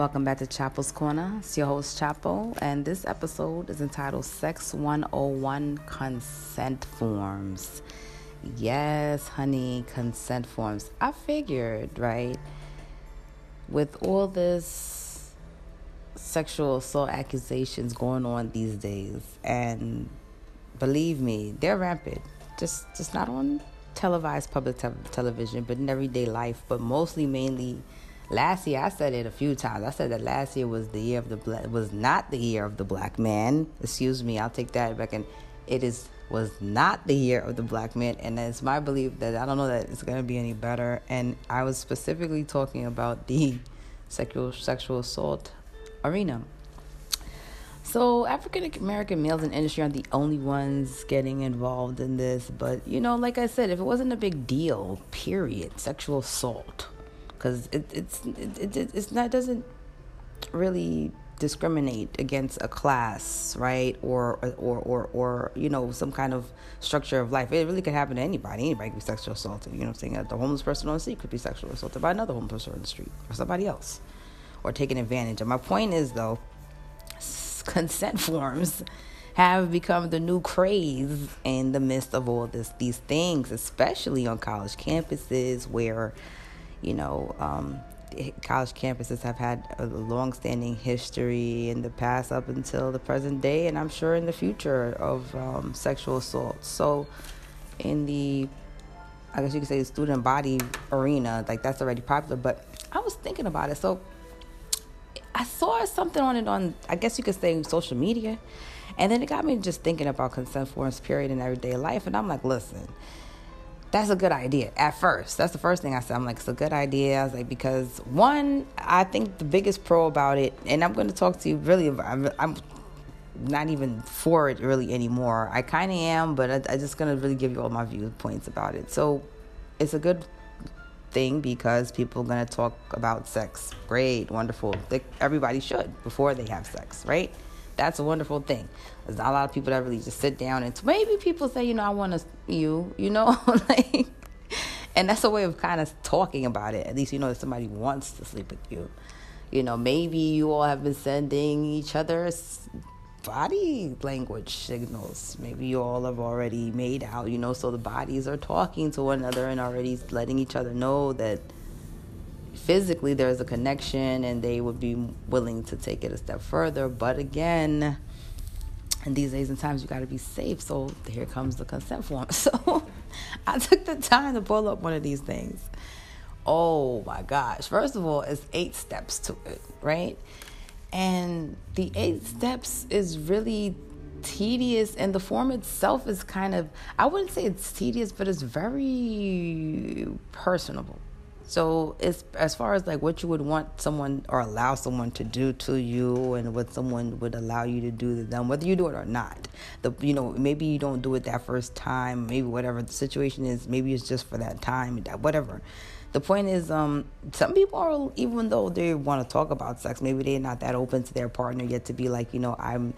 Welcome back to Chapo's Corner. It's your host, Chapo, and this episode is entitled Sex 101 Consent Forms. Yes, honey, consent forms. I figured, right, with all this sexual assault accusations going on these days, and believe me, they're rampant. Just, just not on televised public te- television, but in everyday life, but mostly, mainly last year I said it a few times. I said that last year was the year of the black was not the year of the black man. Excuse me, I'll take that back and it is was not the year of the black man and it's my belief that I don't know that it's gonna be any better and I was specifically talking about the sexual sexual assault arena. So African American males in industry aren't the only ones getting involved in this, but you know, like I said, if it wasn't a big deal, period, sexual assault because it, it's it, it, it's not doesn't really discriminate against a class, right? Or, or or or you know some kind of structure of life. It really could happen to anybody. Anybody could be sexually assaulted. You know what I'm saying? The homeless person on the street could be sexually assaulted by another homeless person on the street or somebody else, or taken advantage of. My point is though, consent forms have become the new craze in the midst of all this these things, especially on college campuses where you know, um, college campuses have had a long-standing history in the past up until the present day, and I'm sure in the future of um, sexual assault. So, in the, I guess you could say, the student body arena, like that's already popular. But I was thinking about it, so I saw something on it on, I guess you could say, social media, and then it got me just thinking about consent forms, period, in everyday life, and I'm like, listen that's a good idea at first. That's the first thing I said. I'm like, it's a good idea. I was like, because one, I think the biggest pro about it, and I'm going to talk to you really, I'm, I'm not even for it really anymore. I kind of am, but I, I'm just going to really give you all my viewpoints about it. So it's a good thing because people are going to talk about sex. Great, wonderful. everybody should before they have sex, right? That's a wonderful thing. There's not a lot of people that really just sit down and maybe people say, you know, I want to you, you know, like, and that's a way of kind of talking about it. At least you know that somebody wants to sleep with you. You know, maybe you all have been sending each other body language signals. Maybe you all have already made out, you know, so the bodies are talking to one another and already letting each other know that physically there's a connection and they would be willing to take it a step further. But again, in these days and times, you got to be safe. So here comes the consent form. So I took the time to pull up one of these things. Oh my gosh. First of all, it's eight steps to it, right? And the eight steps is really tedious and the form itself is kind of I wouldn't say it's tedious, but it's very personable so it's as far as like what you would want someone or allow someone to do to you and what someone would allow you to do to them, whether you do it or not. The you know, maybe you don't do it that first time, maybe whatever the situation is, maybe it's just for that time, whatever. The point is, um, some people are even though they want to talk about sex, maybe they're not that open to their partner yet to be like, you know, I'm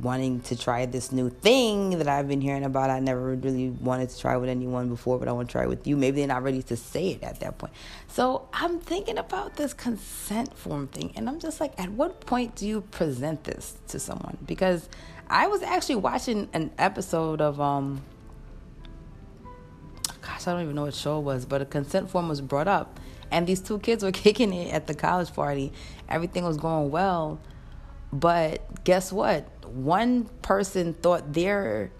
wanting to try this new thing that I've been hearing about. I never really wanted to try with anyone before, but I want to try with you. Maybe they're not ready to say it at that point. So I'm thinking about this consent form thing, and I'm just like, at what point do you present this to someone? Because I was actually watching an episode of um gosh, I don't even know what show it was, but a consent form was brought up and these two kids were kicking it at the college party. Everything was going well. But guess what? one person thought their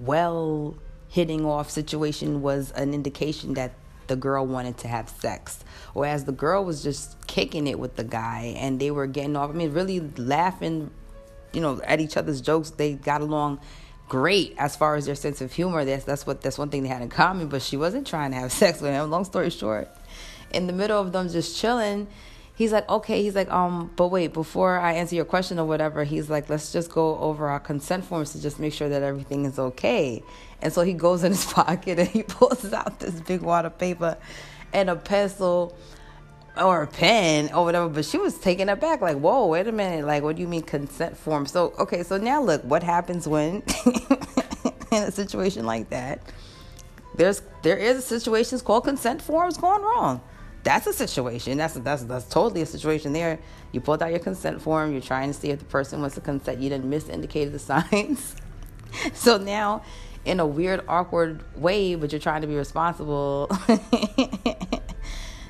well hitting off situation was an indication that the girl wanted to have sex. Whereas the girl was just kicking it with the guy and they were getting off. I mean, really laughing, you know, at each other's jokes. They got along great as far as their sense of humor. That's that's what that's one thing they had in common. But she wasn't trying to have sex with him. Long story short, in the middle of them just chilling, he's like, okay, he's like, um, but wait, before I answer your question or whatever, he's like, let's just go over our consent forms to just make sure that everything is okay. And so he goes in his pocket and he pulls out this big wad of paper and a pencil or a pen or whatever. But she was taken aback, like, whoa, wait a minute, like, what do you mean consent form? So okay, so now look, what happens when in a situation like that? There's there is situations called consent forms going wrong that's a situation. That's that's that's totally a situation there. You pulled out your consent form. You're trying to see if the person wants to consent. You didn't misindicated the signs. so now, in a weird, awkward way, but you're trying to be responsible.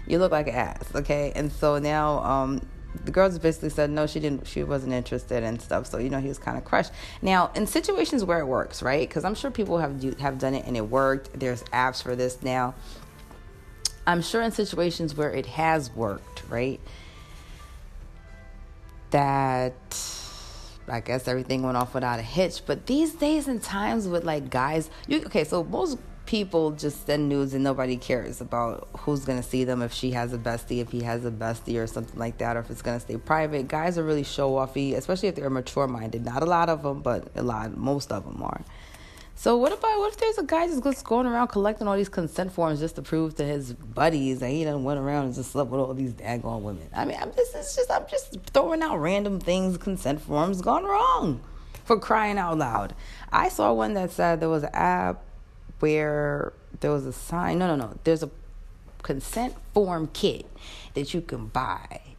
you look like an ass, okay? And so now, um, the girls basically said no, she didn't. She wasn't interested and stuff. So you know, he was kind of crushed. Now, in situations where it works, right? Because I'm sure people have do, have done it and it worked. There's apps for this now. I'm sure in situations where it has worked, right? That I guess everything went off without a hitch. But these days and times with like guys, you okay? So most people just send nudes and nobody cares about who's gonna see them if she has a bestie, if he has a bestie or something like that, or if it's gonna stay private. Guys are really show offy, especially if they're mature minded. Not a lot of them, but a lot, most of them are. So what about what if there's a guy just going around collecting all these consent forms just to prove to his buddies that he done went around and just slept with all these daggone women? I mean, I'm just it's just I'm just throwing out random things, consent forms gone wrong, for crying out loud. I saw one that said there was an app where there was a sign. No, no, no. There's a consent form kit that you can buy.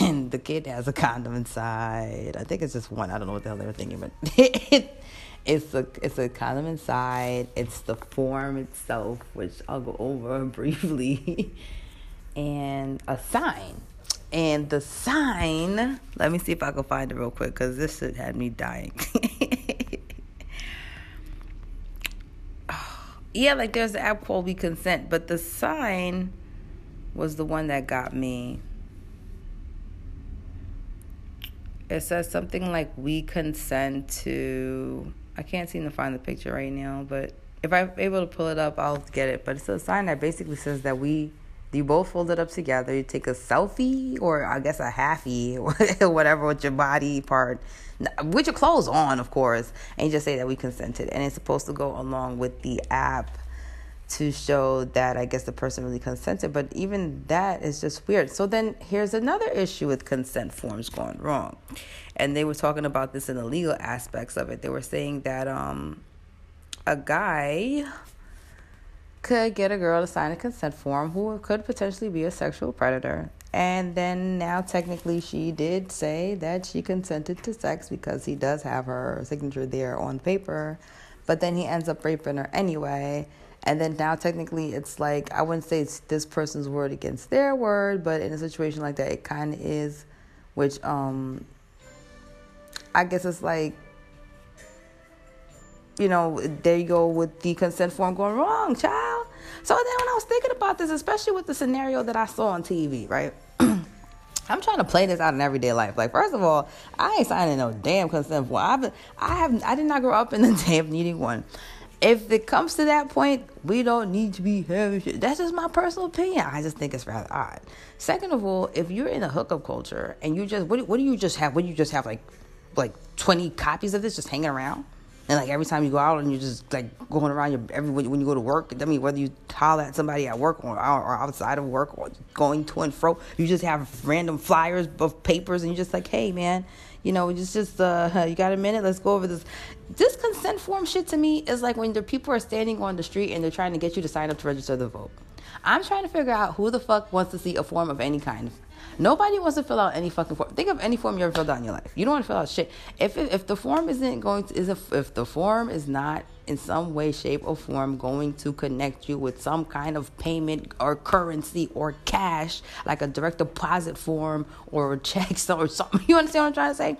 And the kit has a condom inside. I think it's just one. I don't know what the hell they were thinking, but it's a it's a condom inside. It's the form itself, which I'll go over briefly, and a sign. And the sign, let me see if I can find it real quick because this shit had me dying. yeah, like there's the app called We Consent, but the sign was the one that got me. It says something like we consent to I can't seem to find the picture right now, but if I'm able to pull it up, I'll get it. But it's a sign that basically says that we you both fold it up together. You take a selfie, or I guess a halfie, or whatever with your body part, with your clothes on, of course, and you just say that we consented. And it's supposed to go along with the app to show that I guess the person really consented. But even that is just weird. So then here's another issue with consent forms going wrong and they were talking about this in the legal aspects of it. They were saying that um, a guy could get a girl to sign a consent form who could potentially be a sexual predator. And then now, technically, she did say that she consented to sex because he does have her signature there on paper. But then he ends up raping her anyway. And then now, technically, it's like I wouldn't say it's this person's word against their word, but in a situation like that, it kind of is, which um, I guess it's like, you know, there you go with the consent form going wrong, child. So then when I was thinking about this, especially with the scenario that I saw on TV, right? I'm trying to play this out in everyday life. Like, first of all, I ain't signing no damn consent form. I've, I have, I did not grow up in the damn needing one. If it comes to that point, we don't need to be having shit. That's just my personal opinion. I just think it's rather odd. Second of all, if you're in a hookup culture and you just, what, what do you just have? What do you just have? Like like 20 copies of this just hanging around. And like every time you go out and you're just like going around your every when you go to work, I mean whether you holler at somebody at work or, or outside of work or going to and fro, you just have random flyers of papers and you're just like, hey man, you know, just just uh, you got a minute? Let's go over this. This consent form shit to me is like when the people are standing on the street and they're trying to get you to sign up to register to vote. I'm trying to figure out who the fuck wants to see a form of any kind. Nobody wants to fill out any fucking form. Think of any form you ever filled out in your life. You don't want to fill out shit. If if the form isn't going to is if, if the form is not in some way, shape, or form going to connect you with some kind of payment or currency or cash, like a direct deposit form or a check or something. You understand what I'm trying to say?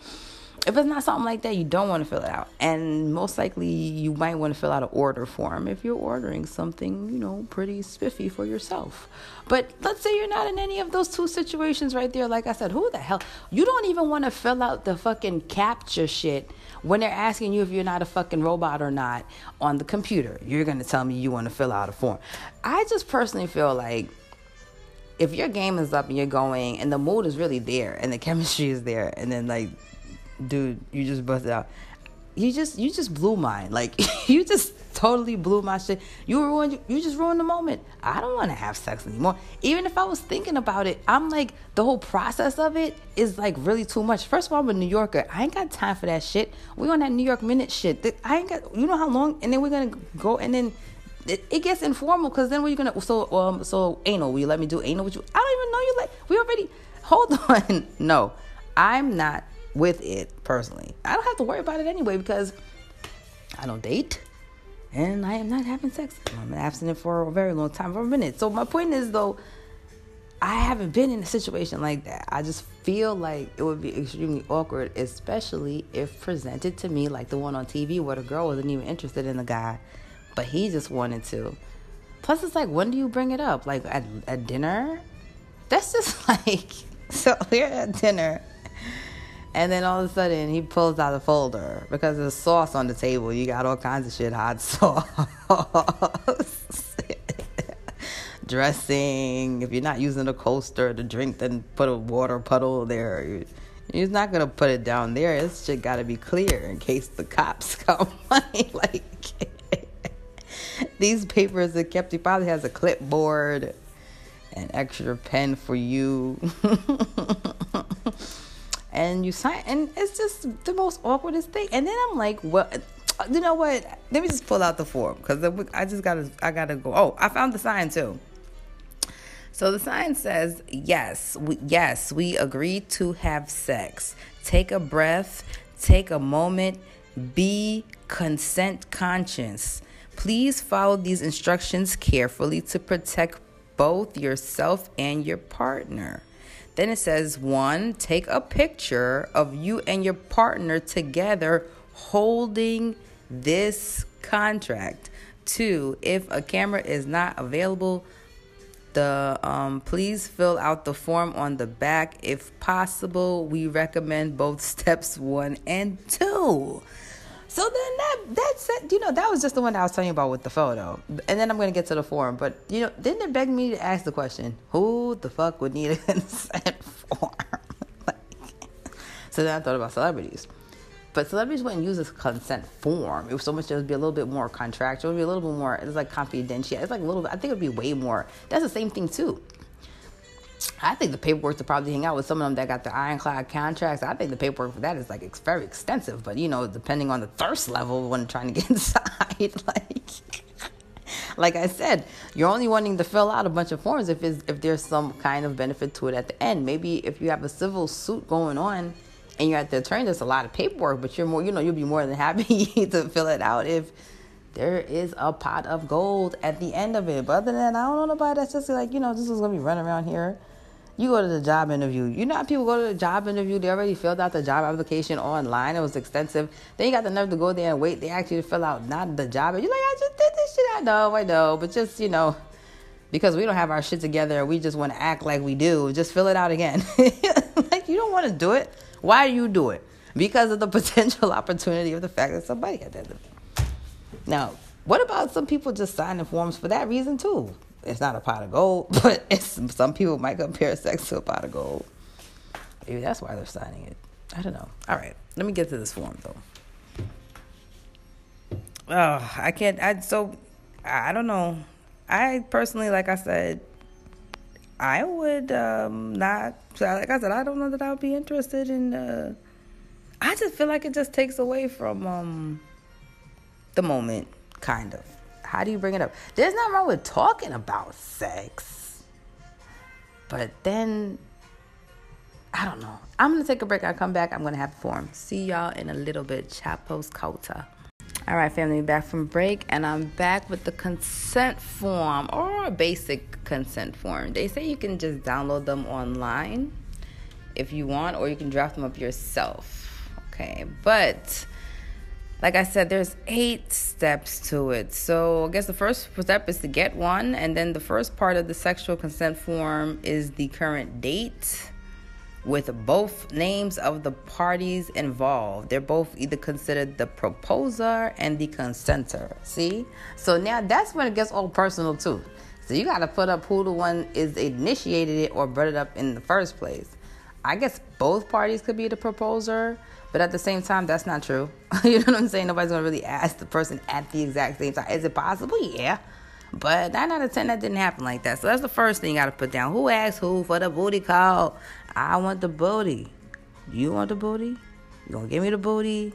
If it's not something like that, you don't want to fill it out. And most likely, you might want to fill out an order form if you're ordering something, you know, pretty spiffy for yourself. But let's say you're not in any of those two situations right there. Like I said, who the hell? You don't even want to fill out the fucking CAPTCHA shit when they're asking you if you're not a fucking robot or not on the computer. You're going to tell me you want to fill out a form. I just personally feel like if your game is up and you're going and the mood is really there and the chemistry is there and then like dude, you just busted out. You just you just blew mine. Like you just totally blew my shit. You ruined you just ruined the moment. I don't want to have sex anymore. Even if I was thinking about it, I'm like the whole process of it is like really too much. First of all, I'm a New Yorker. I ain't got time for that shit. We on that New York minute shit. I ain't got you know how long and then we're gonna go and then it, it gets informal because then we're gonna so um so anal will you let me do anal with you i don't even know you like we already hold on no i'm not with it personally i don't have to worry about it anyway because i don't date and i am not having sex i'm abstinent for a very long time for a minute so my point is though I haven't been in a situation like that. I just feel like it would be extremely awkward, especially if presented to me like the one on TV where the girl wasn't even interested in the guy but he just wanted to. Plus, it's like, when do you bring it up? Like at, at dinner? That's just like, so we're at dinner. And then all of a sudden, he pulls out a folder because there's sauce on the table. You got all kinds of shit hot sauce, dressing. If you're not using a coaster to drink, then put a water puddle there. You're not gonna put it down there. This shit gotta be clear in case the cops come. like, these papers that kept he probably has a clipboard an extra pen for you and you sign and it's just the most awkwardest thing. And then i'm like well you know what? Let me just pull out the form because i just gotta i gotta go. Oh i found the sign too. So the sign says yes we, yes we agree to have sex. Take a breath take a moment be consent conscious. Please follow these instructions carefully to protect both yourself and your partner. Then it says, one, take a picture of you and your partner together holding this contract. Two, if a camera is not available, the um, please fill out the form on the back. If possible, we recommend both steps one and two. So then that that's it. You know, that was just the one I was telling you about with the photo. And then I'm gonna get to the form. But you know, didn't it beg me to ask the question, who the fuck would need a consent form? like, so then I thought about celebrities. But celebrities wouldn't use this consent form. It was so much it would be a little bit more contractual. It would be a little bit more it's like confidential. It's like a little bit I think it would be way more. That's the same thing too. I think the paperwork to probably hang out with some of them that got the ironclad contracts. I think the paperwork for that is like it's very extensive. But you know, depending on the thirst level when trying to get inside, like like I said, you're only wanting to fill out a bunch of forms if it's if there's some kind of benefit to it at the end. Maybe if you have a civil suit going on and you're at the attorney, there's a lot of paperwork, but you're more, you know, you'll be more than happy to fill it out if there is a pot of gold at the end of it. But other than that, I don't know nobody that's just like, you know, this is gonna be running around here you go to the job interview. You know how people go to the job interview, they already filled out the job application online. It was extensive. Then you got the nerve to go there and wait. They ask you to fill out not the job. You're like, I just did this shit. I know, I know. But just, you know, because we don't have our shit together, we just want to act like we do. Just fill it out again. like, you don't want to do it. Why do you do it? Because of the potential opportunity of the fact that somebody had that. Now, what about some people just signing forms for that reason too? It's not a pot of gold, but some people might compare sex to a pot of gold. Maybe that's why they're signing it. I don't know. All right, let me get to this form though. Oh, I can't. I so I don't know. I personally, like I said, I would um, not. Like I said, I don't know that I would be interested in. Uh, I just feel like it just takes away from um, the moment, kind of. How do you bring it up? There's nothing wrong with talking about sex. But then, I don't know. I'm going to take a break. I'll come back. I'm going to have a form. See y'all in a little bit. Chapo's Corner. All right, family, back from break, and I'm back with the consent form or a basic consent form. They say you can just download them online if you want, or you can draft them up yourself. Okay, but like I said, there's eight steps to it. So I guess the first step is to get one, and then the first part of the sexual consent form is the current date with both names of the parties involved. They're both either considered the proposer and the consenter. See? So now that's when it gets all personal too. So you got to put up who the one is initiated it or brought it up in the first place. I guess both parties could be the proposer but at the same time, that's not true. you know what I'm saying? Nobody's gonna really ask the person at the exact same time. Is it possible? Yeah. But nine out of ten, that didn't happen like that. So that's the first thing you gotta put down. Who asked who for the booty call? I want the booty. You want the booty? You gonna give me the booty?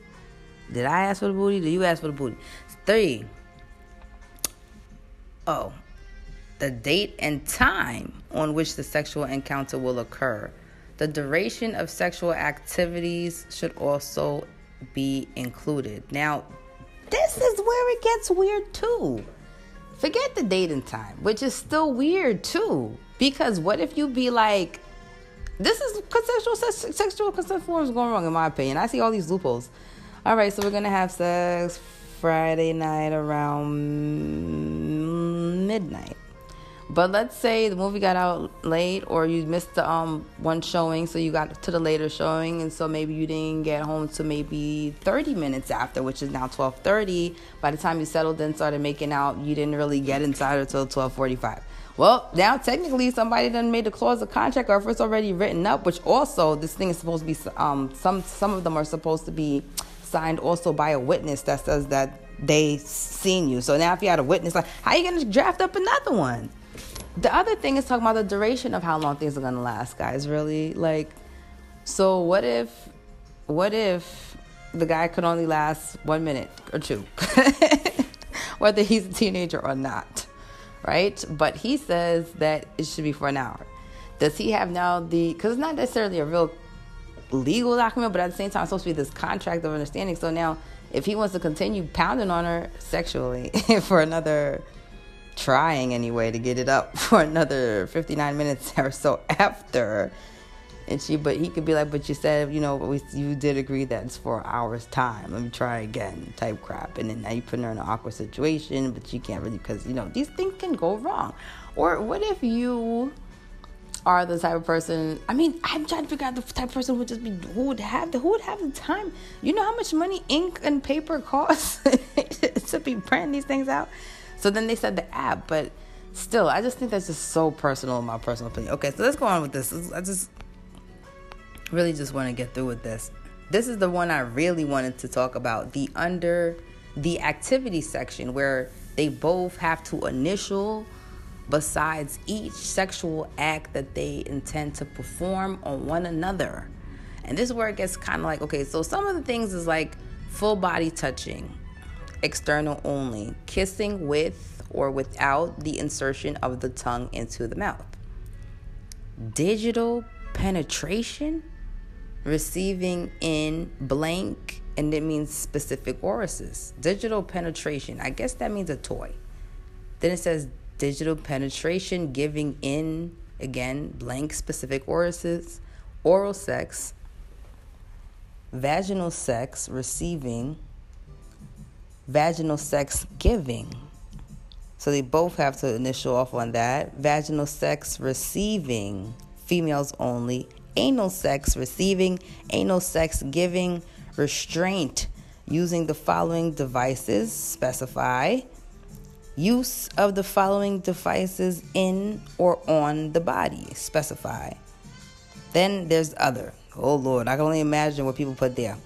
Did I ask for the booty? Did you ask for the booty? Three. oh, the date and time on which the sexual encounter will occur. The duration of sexual activities should also be included. Now, this is where it gets weird too. Forget the date and time, which is still weird too. Because what if you be like, this is consensual sexual consent forms going wrong in my opinion. I see all these loopholes. All right, so we're gonna have sex Friday night around midnight. But let's say the movie got out late, or you missed the um one showing, so you got to the later showing, and so maybe you didn't get home to maybe 30 minutes after, which is now 12:30. By the time you settled and started making out, you didn't really get inside until 12:45. Well, now technically somebody done made a clause of contract, or if it's already written up, which also this thing is supposed to be um some some of them are supposed to be signed also by a witness that says that they seen you. So now if you had a witness, like how you gonna draft up another one? The other thing is talking about the duration of how long things are gonna last, guys. Really, like, so what if, what if the guy could only last one minute or two, whether he's a teenager or not, right? But he says that it should be for an hour. Does he have now the? Because it's not necessarily a real legal document, but at the same time, it's supposed to be this contract of understanding. So now, if he wants to continue pounding on her sexually for another trying anyway to get it up for another 59 minutes or so after. And she but he could be like but you said you know we, you did agree that it's for hours time. Let me try again type crap. And then now you put her in an awkward situation but you can't really because you know these things can go wrong. Or what if you are the type of person i mean i'm trying to figure out the type of person who would just be who would have the who would have the time. You know how much money ink and paper costs to be printing these things out so then they said the app, but still, I just think that's just so personal, in my personal opinion. Okay, so let's go on with this. I just really just want to get through with this. This is the one I really wanted to talk about the under the activity section where they both have to initial besides each sexual act that they intend to perform on one another. And this is where it gets kind of like okay, so some of the things is like full body touching, external only, kissing with or without the insertion of the tongue into the mouth. Digital penetration, receiving in blank, and it means specific orifices. Digital penetration, I guess that means a toy. Then it says digital penetration, giving in, again, blank specific orifices, oral sex, vaginal sex, receiving, vaginal sex giving. So they both have to initial off on that. Vaginal sex receiving, females only. Anal sex receiving, anal sex giving, restraint using the following devices specify. Use of the following devices in or on the body specify. Then there's other. Oh Lord, I can only imagine what people put there.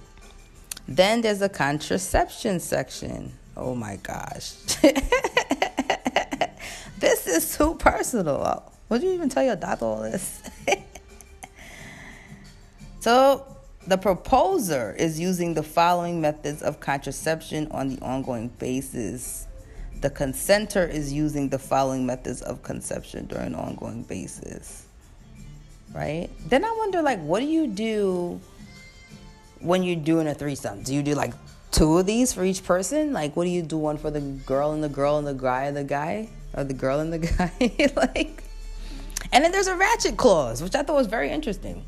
Then there's a contraception section. Oh my gosh. this is too personal. Would you even tell your doctor all this? so, the proposer is using the following methods of contraception on the ongoing basis. The consenter is using the following methods of conception during ongoing basis. Right? Then I wonder, like, what do you do? When you're doing a threesome? Do you do like two of these for each person? Like, what do you do? One for the girl and the girl and the guy and the guy, or the girl and the guy? like, and then there's a ratchet clause, which I thought was very interesting.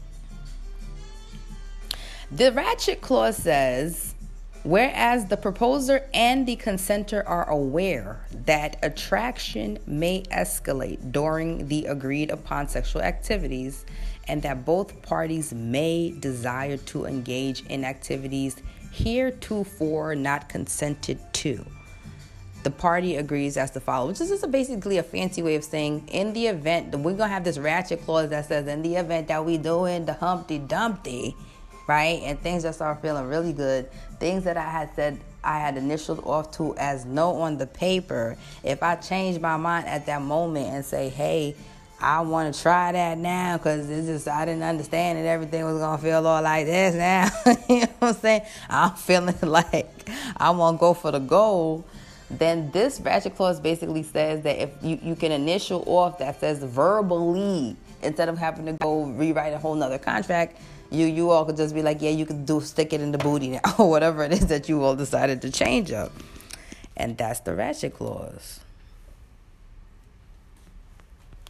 The ratchet clause says, whereas the proposer and the consenter are aware that attraction may escalate during the agreed upon sexual activities and that both parties may desire to engage in activities heretofore not consented to. The party agrees as to follow, which is just basically a fancy way of saying, in the event that we're gonna have this ratchet clause that says, in the event that we doing the Humpty Dumpty, right, and things just start feeling really good, things that I had said I had initialed off to as no on the paper, if I change my mind at that moment and say, hey, I want to try that now because it's just I didn't understand that everything was gonna feel all like this now. you know what I'm saying? I'm feeling like I want to go for the goal. then this ratchet clause basically says that if you, you can initial off that says verbally instead of having to go rewrite a whole nother contract you you all could just be like yeah you could do stick it in the booty now or whatever it is that you all decided to change up and that's the ratchet clause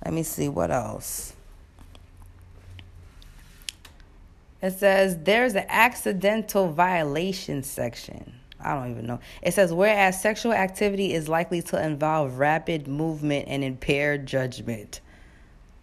let me see what else it says there's an accidental violation section I don't even know. It says, whereas sexual activity is likely to involve rapid movement and impaired judgment.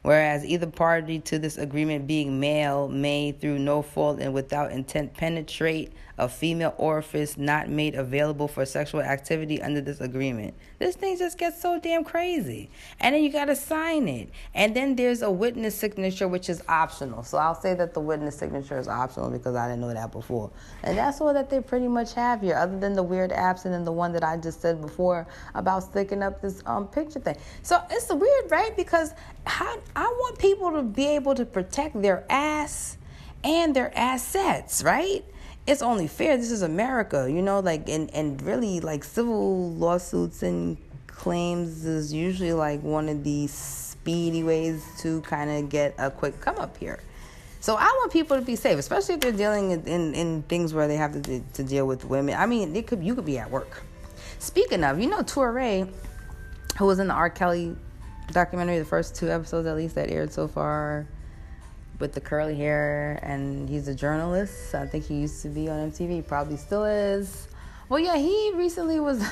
Whereas either party to this agreement being male may, through no fault and without intent, penetrate a female orifice not made available for sexual activity under this agreement. This thing just gets so damn crazy. And then you got to sign it. And then there's a witness signature, which is optional. So I'll say that the witness signature is optional because I didn't know that before. And that's all that they pretty much have here, other than the weird absent and then the one that I just said before about sticking up this um, picture thing. So it's weird, right? Because how, I want people to be able to protect their ass and their assets, right? It's only fair. This is America, you know, like and and really like civil lawsuits and claims is usually like one of these speedy ways to kind of get a quick come up here. So I want people to be safe, especially if they're dealing in, in, in things where they have to, to deal with women. I mean, it could you could be at work. Speaking of, you know, Touré, who was in the R. Kelly documentary, the first two episodes at least that aired so far with the curly hair, and he's a journalist. I think he used to be on MTV, probably still is. Well, yeah, he recently was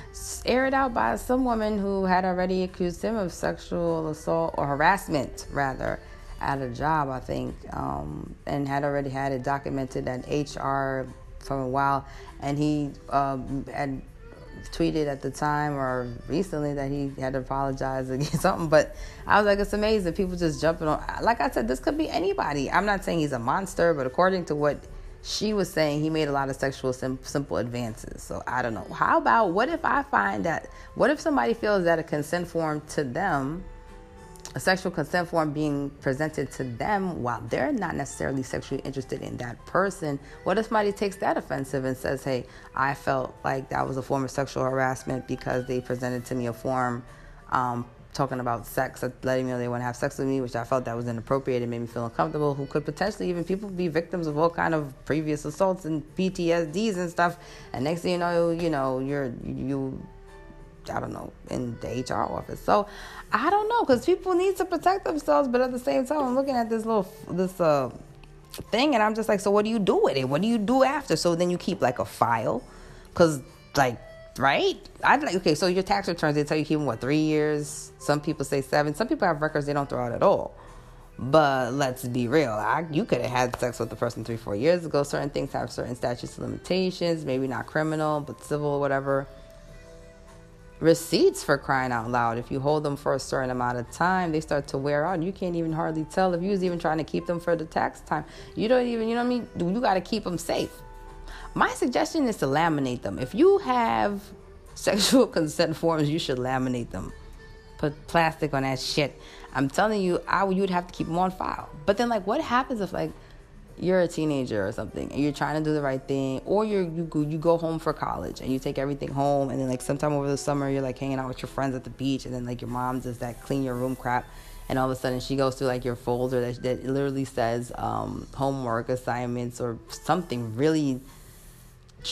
aired out by some woman who had already accused him of sexual assault or harassment, rather, at a job, I think, um, and had already had it documented at HR for a while. And he um, had tweeted at the time or recently that he had to apologize against something. But I was like, it's amazing. People just jumping on. Like I said, this could be anybody. I'm not saying he's a monster, but according to what she was saying, he made a lot of sexual sim- simple advances. So I don't know. How about what if I find that? What if somebody feels that a consent form to them? A sexual consent form being presented to them while they're not necessarily sexually interested in that person, what if somebody takes that offensive and says, Hey, I felt like that was a form of sexual harassment because they presented to me a form um, talking about sex, letting me know they want to have sex with me, which I felt that was inappropriate and made me feel uncomfortable, who could potentially even people be victims of all kind of previous assaults and PTSDs and stuff. And next thing you know, you know, you're you I don't know, in the HR office. So I don't know because people need to protect themselves, but at the same time, I'm looking at this little this uh thing, and I'm just like, so what do you do with it? What do you do after? So then you keep like a file, because like right? I'd like okay, so your tax returns they tell you keep them what three years. Some people say seven. Some people have records they don't throw out at all. But let's be real. I, you could have had sex with the person three, four years ago. Certain things have certain statutes of limitations. Maybe not criminal, but civil, or whatever receipts for crying out loud. If you hold them for a certain amount of time, they start to wear out. You can't even hardly tell if you was even trying to keep them for the tax time. You don't even, you know what I mean? You got to keep them safe. My suggestion is to laminate them. If you have sexual consent forms, you should laminate them. Put plastic on that shit. I'm telling you, I you'd have to keep them on file. But then, like, what happens if like you're a teenager or something and you're trying to do the right thing or you you go, you go home for college and you take everything home and then like sometime over the summer you're like hanging out with your friends at the beach and then like your mom does that clean your room crap and all of a sudden she goes through like your folder that, that literally says um, homework assignments or something really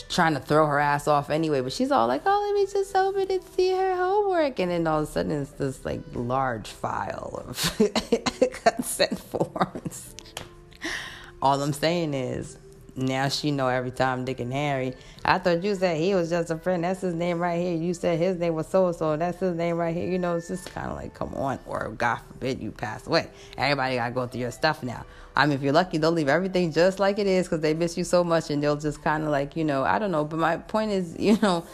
trying to throw her ass off anyway but she's all like oh let me just open and see her homework and then all of a sudden it's this like large file of consent forms all I'm saying is now she know every time Dick and Harry. I thought you said he was just a friend. That's his name right here. You said his name was so so. That's his name right here. You know, it's just kind of like, come on. Or God forbid you pass away. Everybody got to go through your stuff now. I mean, if you're lucky, they'll leave everything just like it is because they miss you so much and they'll just kind of like, you know, I don't know. But my point is, you know,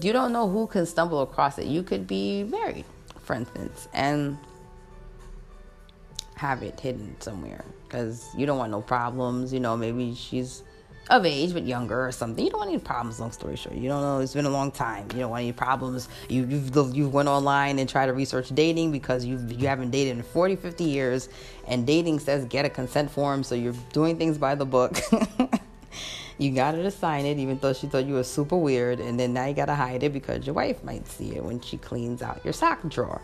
you don't know who can stumble across it. You could be married, for instance, and have it hidden somewhere because you don't want no problems. You know, maybe she's of age but younger or something. You don't want any problems. Long story short, you don't know. It's been a long time. You don't want any problems. You you've you went online and tried to research dating because you you haven't dated in 40, 50 years, and dating says get a consent form, so you're doing things by the book. you got her to sign it, even though she thought you were super weird, and then now you gotta hide it because your wife might see it when she cleans out your sock drawer.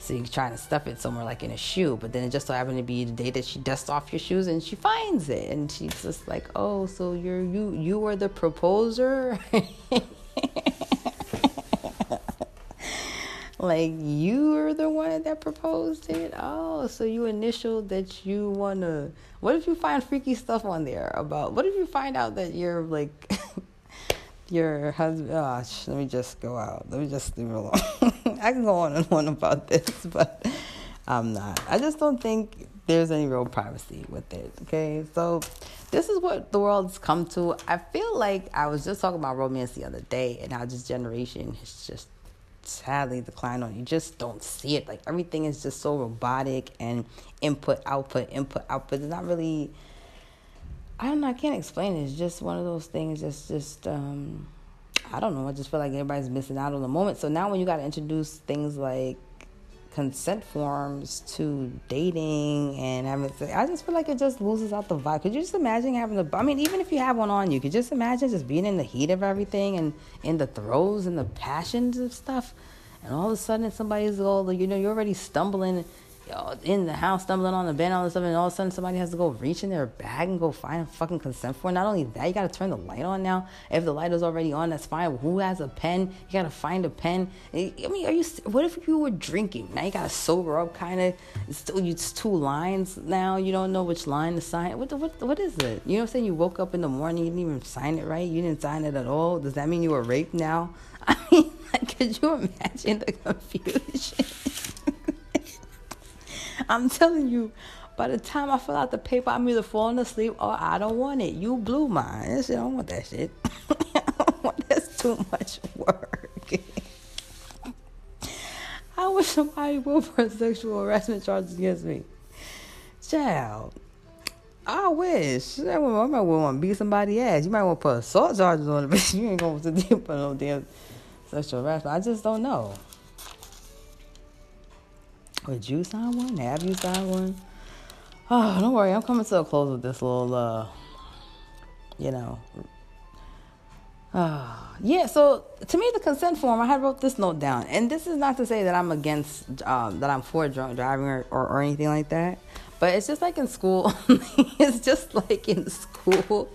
So you're trying to stuff it somewhere like in a shoe, but then it just so happened to be the day that she dusts off your shoes and she finds it, and she's just like, "Oh, so you're you you were the proposer." like you were the one that proposed it. Oh, so you initialed that you wanna. What if you find freaky stuff on there about? What if you find out that you're like your husband? Oh, Gosh, let me just go out. Let me just leave it alone. I can go on and on about this, but I'm not. I just don't think there's any real privacy with it. Okay, so this is what the world's come to. I feel like I was just talking about romance the other day and how this generation has just sadly declined on. You just don't see it. Like everything is just so robotic and input, output, input, output. It's not really. I don't know. I can't explain it. It's just one of those things. It's just. um I don't know. I just feel like everybody's missing out on the moment. So now when you got to introduce things like consent forms to dating and having I just feel like it just loses out the vibe. Could you just imagine having a I mean, even if you have one on you, could just imagine just being in the heat of everything and in the throes and the passions of stuff and all of a sudden somebody's all you know, you're already stumbling in the house stumbling on the bed, all this stuff, and all of a sudden somebody has to go reach in their bag and go find a fucking consent form. Not only that, you gotta turn the light on now. If the light is already on, that's fine. Who has a pen? You gotta find a pen. I mean, are you? What if you were drinking? Now you gotta sober up, kind of. It's, still, it's two lines now. You don't know which line to sign. What, what what is it? You know what I'm saying? You woke up in the morning, you didn't even sign it right. You didn't sign it at all. Does that mean you were raped now? I mean, like, could you imagine the confusion? I'm telling you, by the time I fill out the paper, I'm either falling asleep or I don't want it. You blew mine. I don't want that shit. I don't want that's too much work. I wish somebody would press sexual harassment charges against me. Child. I wish. I might want to beat somebody ass. You might want to put assault charges on it, but you ain't going to put no damn sexual harassment. I just don't know. Would you sign one? Have you signed one? Oh, don't worry. I'm coming to a close with this little, uh, you know. Uh, yeah, so to me, the consent form, I had wrote this note down. And this is not to say that I'm against, um, that I'm for drunk driving or, or, or anything like that. But it's just like in school. it's just like in school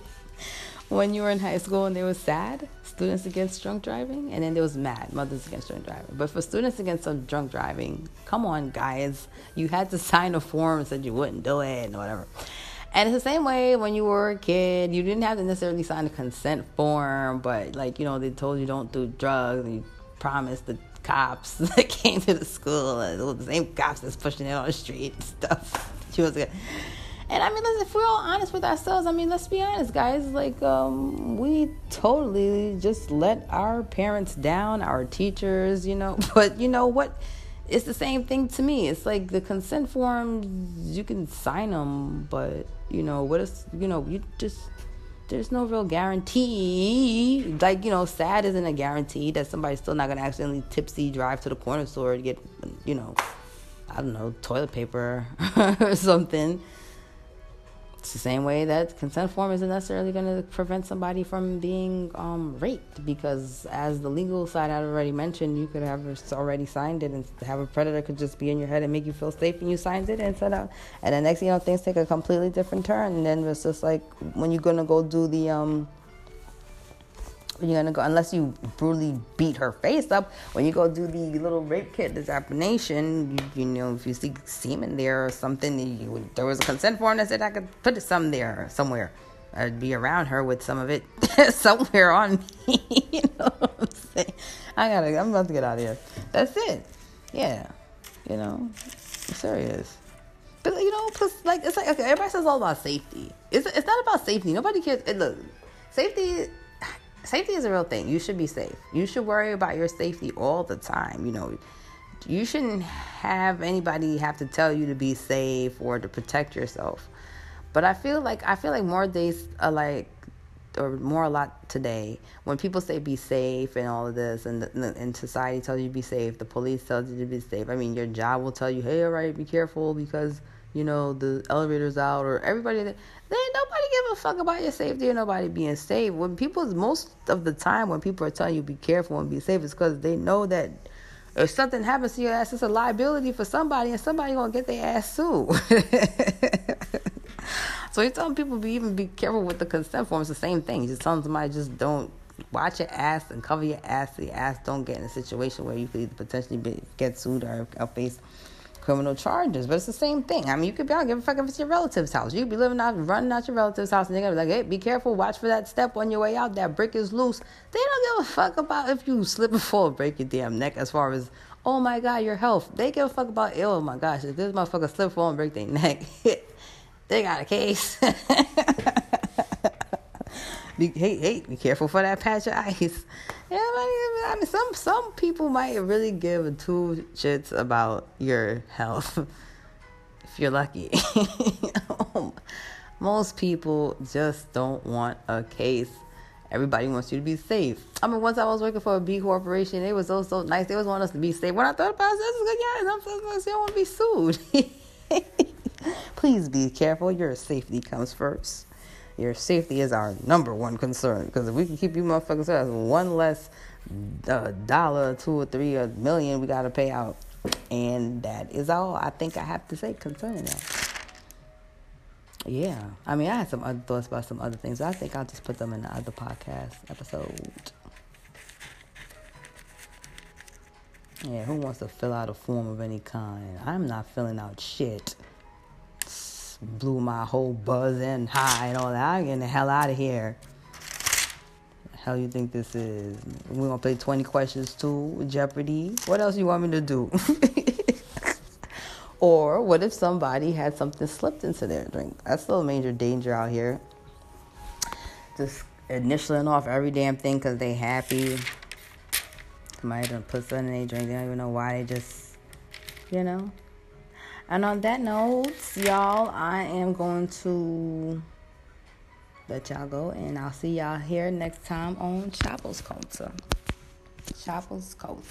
when you were in high school and they were SADD students against drunk driving, and then there was MADD mothers against drunk driving. But for students against drunk driving, come on, guys, you had to sign a form and said you wouldn't do it and whatever. And it's the same way when you were a kid, you didn't have to necessarily sign a consent form, but like you know they told you don't do drugs, and you promised the cops that came to the school, the same cops that's pushing it on the street and stuff. She was good. And I mean, if we're all honest with ourselves, I mean, let's be honest, guys. Like, um, we totally just let our parents down, our teachers, you know. But you know what? It's the same thing to me. It's like the consent forms, you can sign them, but you know, what is, you know, you just, there's no real guarantee. Like, you know, SADD isn't a guarantee that somebody's still not going to accidentally tipsy drive to the corner store to get, you know, I don't know, toilet paper or something. It's the same way that consent form isn't necessarily going to prevent somebody from being um, raped because, as the legal side I already mentioned, you could have already signed it and have a predator could just be in your head and make you feel safe, and you signed it and set out. And the next you know, things take a completely different turn. And then it's just like when you're going to go do the um, when you're gonna go unless you brutally beat her face up when you go do the little rape kit examination you, you know if you see semen there or something you, there was a consent form that said i could put some there somewhere i'd be around her with some of it somewhere on me you know what i'm saying i gotta i'm about to get out of here that's it yeah you know I'm serious but you know, cause like it's like okay, everybody says all about safety. It's it's not about safety. Nobody cares. It, look, safety safety is a real thing. You should be safe. You should worry about your safety all the time. You know, you shouldn't have anybody have to tell you to be safe or to protect yourself. But I feel like I feel like more days are like or more a lot today when people say be safe and all of this and and society tells you to be safe the police tells you to be safe i mean your job will tell you hey all right be careful because you know, the elevator's out or everybody then nobody give a fuck about your safety or nobody being safe. When people most of the time when people are telling you be careful and be safe, it's because they know that if something happens to your ass, it's a liability for somebody and somebody gonna get their ass sued. so you're telling people be even be careful with the consent form. It's the same thing. You're telling somebody just don't watch your ass and cover your ass so your ass don't get in a situation where you could potentially be, get sued or, or face criminal charges. But it's the same thing. I mean, you could be, don't give a fuck if it's your relative's house. You be living out, running out your relative's house, and they're gonna be like, hey, be careful, watch for that step on your way out. That brick is loose. They don't give a fuck about if you slip and fall, break your damn neck, as far as, oh my God, your health. They give a fuck about, oh my gosh, if this motherfucker slip, fall, and break their neck, they got a case. Be, hey, hey, be careful for that patch of ice. Yeah, I mean, some some people might really give two shits about your health if you're lucky. Um, most people just don't want a case. Everybody wants you to be safe. I mean, once I was working for a B corporation, they was so so nice. They was want us to be safe. When I thought about it, I was like, yeah, I'm so don't want to be sued. Please be careful. Your safety comes first. Your safety is our number one concern because if we can keep you motherfuckers as one less uh, dollar, two or three or million we got to pay out. And that is all I think I have to say concerning that. Yeah. I mean, I had some other thoughts about some other things. I think I'll just put them in the other podcast episode. Yeah, who wants to fill out a form of any kind? I'm not filling out shit blew my whole buzz and high and all that. I'm getting the hell out of here. Hell you think this is? We're gonna play 20 questions too, Jeopardy. What else you want me to do? or what if somebody had something slipped into their drink? That's still a major danger out here. Just initialing off every damn thing because they happy. Somebody done put something in their drink. They don't even know why. They just, you know. And on that note, y'all, I am going to let y'all go, and I'll see y'all here next time on Chapo's Corner. Chapo's Corner.